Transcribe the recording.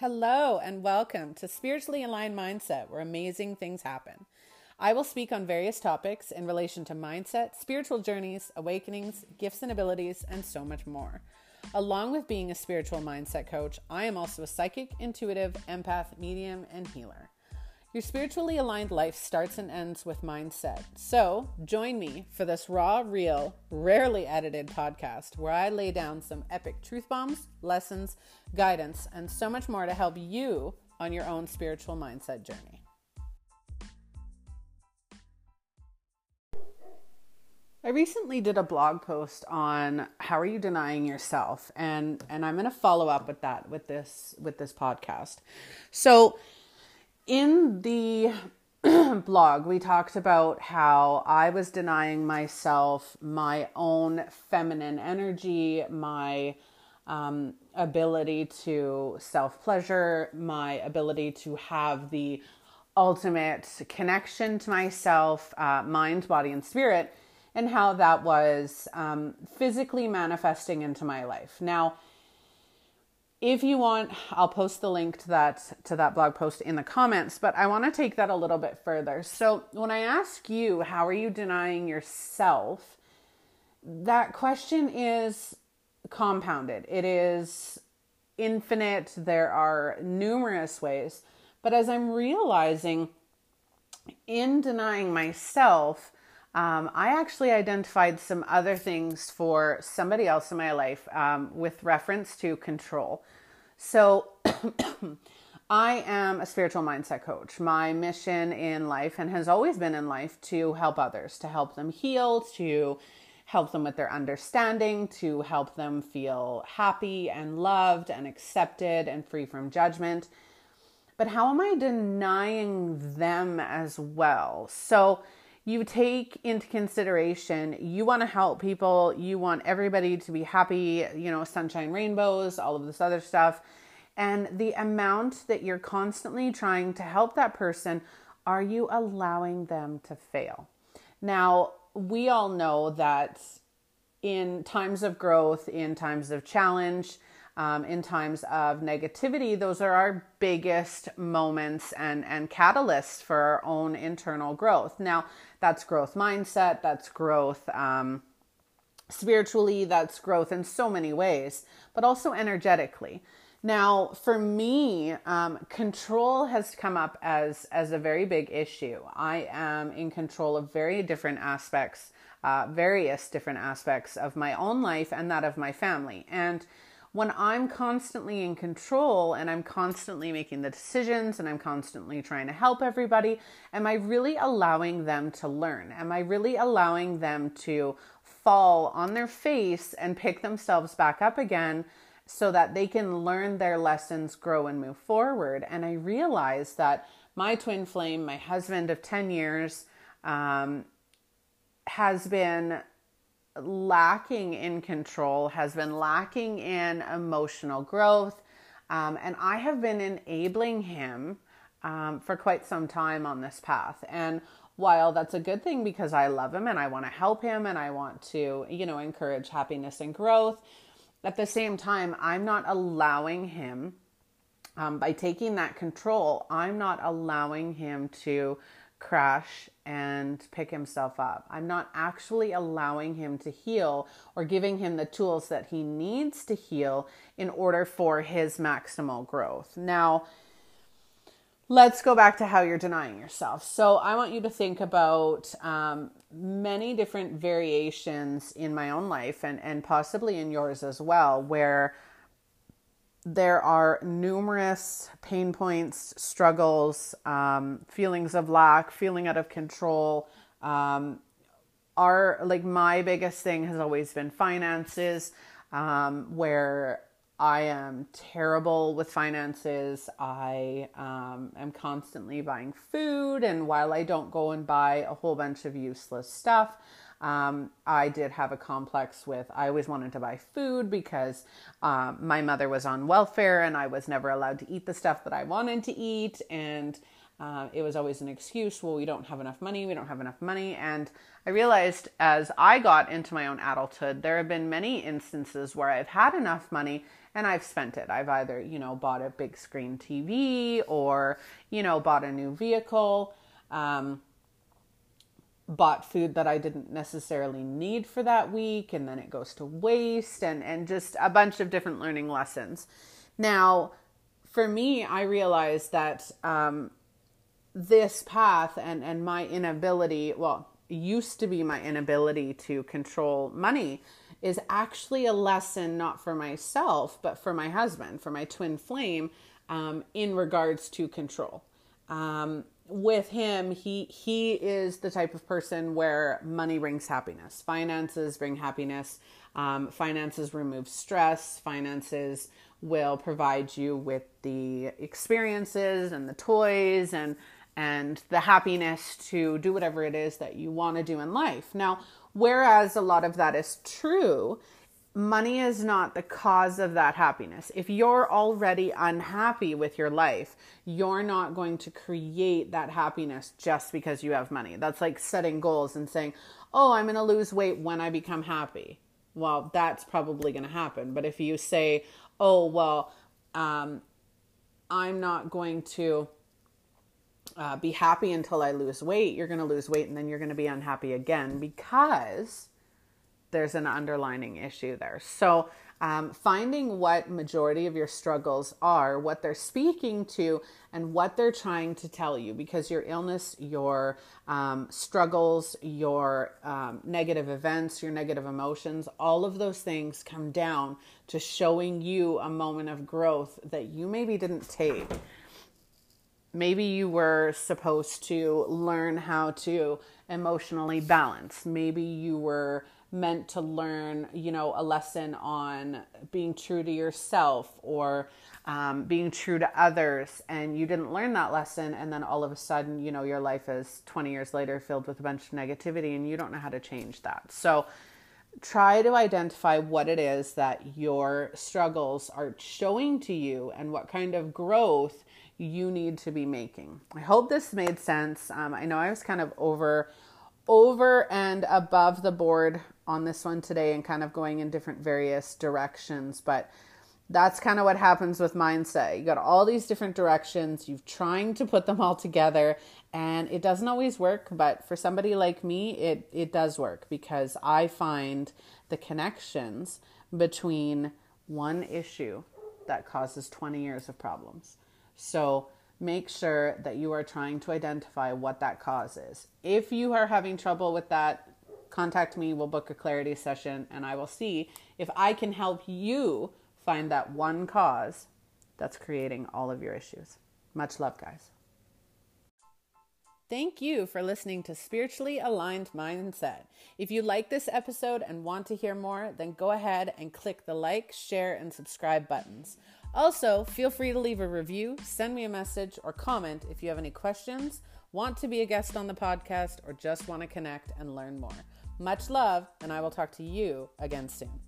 Hello, and welcome to Spiritually Aligned Mindset, where amazing things happen. I will speak on various topics in relation to mindset, spiritual journeys, awakenings, gifts and abilities, and so much more. Along with being a spiritual mindset coach, I am also a psychic, intuitive, empath, medium, and healer. Your spiritually aligned life starts and ends with mindset. So, join me for this raw, real, rarely edited podcast where I lay down some epic truth bombs, lessons, guidance, and so much more to help you on your own spiritual mindset journey. I recently did a blog post on how are you denying yourself and and I'm going to follow up with that with this with this podcast. So, in the blog, we talked about how I was denying myself my own feminine energy, my um, ability to self pleasure, my ability to have the ultimate connection to myself, uh, mind, body, and spirit, and how that was um, physically manifesting into my life. Now, if you want i'll post the link to that to that blog post in the comments but i want to take that a little bit further. So when i ask you how are you denying yourself that question is compounded. It is infinite. There are numerous ways. But as i'm realizing in denying myself um, I actually identified some other things for somebody else in my life um, with reference to control. So, I am a spiritual mindset coach. My mission in life and has always been in life to help others, to help them heal, to help them with their understanding, to help them feel happy and loved and accepted and free from judgment. But how am I denying them as well? So, you take into consideration you want to help people, you want everybody to be happy, you know, sunshine, rainbows, all of this other stuff. And the amount that you're constantly trying to help that person, are you allowing them to fail? Now, we all know that in times of growth, in times of challenge, um, in times of negativity, those are our biggest moments and, and catalysts for our own internal growth. Now, that's growth mindset, that's growth um, spiritually, that's growth in so many ways, but also energetically. Now, for me, um, control has come up as as a very big issue. I am in control of very different aspects, uh, various different aspects of my own life and that of my family, and when I'm constantly in control and I'm constantly making the decisions and I'm constantly trying to help everybody, am I really allowing them to learn? Am I really allowing them to fall on their face and pick themselves back up again so that they can learn their lessons, grow, and move forward? And I realized that my twin flame, my husband of 10 years, um, has been lacking in control, has been lacking in emotional growth. Um, and I have been enabling him um, for quite some time on this path. And while that's a good thing because I love him and I want to help him and I want to, you know, encourage happiness and growth, at the same time, I'm not allowing him, um, by taking that control, I'm not allowing him to crash and pick himself up. I'm not actually allowing him to heal or giving him the tools that he needs to heal in order for his maximal growth. Now, let's go back to how you're denying yourself. So, I want you to think about um, many different variations in my own life and, and possibly in yours as well, where there are numerous pain points, struggles, um, feelings of lack, feeling out of control. Um, are like my biggest thing has always been finances, um, where I am terrible with finances. I um, am constantly buying food, and while I don't go and buy a whole bunch of useless stuff, um, I did have a complex with, I always wanted to buy food because um, my mother was on welfare and I was never allowed to eat the stuff that I wanted to eat. And uh, it was always an excuse. Well, we don't have enough money. We don't have enough money. And I realized as I got into my own adulthood, there have been many instances where I've had enough money and I've spent it. I've either, you know, bought a big screen TV or, you know, bought a new vehicle, um, bought food that I didn't necessarily need for that week, and then it goes to waste, and, and just a bunch of different learning lessons. Now, for me, I realized that um, this path and, and my inability, well, used to be my inability to control money, is actually a lesson not for myself, but for my husband, for my twin flame, um, in regards to control. Um, with him, he he is the type of person where money brings happiness, finances bring happiness, um, finances remove stress, finances will provide you with the experiences and the toys and and the happiness to do whatever it is that you want to do in life. Now, whereas a lot of that is true, money is not the cause of that happiness. If you're already unhappy with your life, you're not going to create that happiness just because you have money. That's like setting goals and saying, "Oh, I'm going to lose weight when I become happy." Well, that's probably going to happen. But if you say, oh, well, um, I'm not going to uh, be happy until I lose weight, you're going to lose weight and then you're going to be unhappy again because there's an underlining issue there. So, um, finding what majority of your struggles are, what they're speaking to, and what they're trying to tell you, because your illness, your um, struggles, your um, negative events, your negative emotions, all of those things come down to showing you a moment of growth that you maybe didn't take. Maybe you were supposed to learn how to emotionally balanced. Maybe you were meant to learn, you know, a lesson on being true to yourself or um, being true to others, and you didn't learn that lesson, and then all of a sudden, you know, your life is 20 years later filled with a bunch of negativity, and you don't know how to change that. So, try to identify what it is that your struggles are showing to you and what kind of growth you need to be making. I hope this made sense. Um, I know I was kind of over over and above the board on this one today and kind of going in different various directions, but that's kind of what happens with mindset. You got all these different directions, you're trying to put them all together, and it doesn't always work, but for somebody like me, it it does work because I find the connections between one issue that causes 20 years of problems. So, make sure that you are trying to identify what that cause is. If you are having trouble with that, contact me. We'll book a clarity session and I will see if I can help you find that one cause that's creating all of your issues. Much love, guys. Thank you for listening to Spiritually Aligned Mindset. If you like this episode and want to hear more, then go ahead and click the like, share, and subscribe buttons. Also, feel free to leave a review, send me a message, or comment if you have any questions, want to be a guest on the podcast, or just want to connect and learn more. Much love, and I will talk to you again soon.